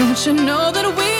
Don't you know that we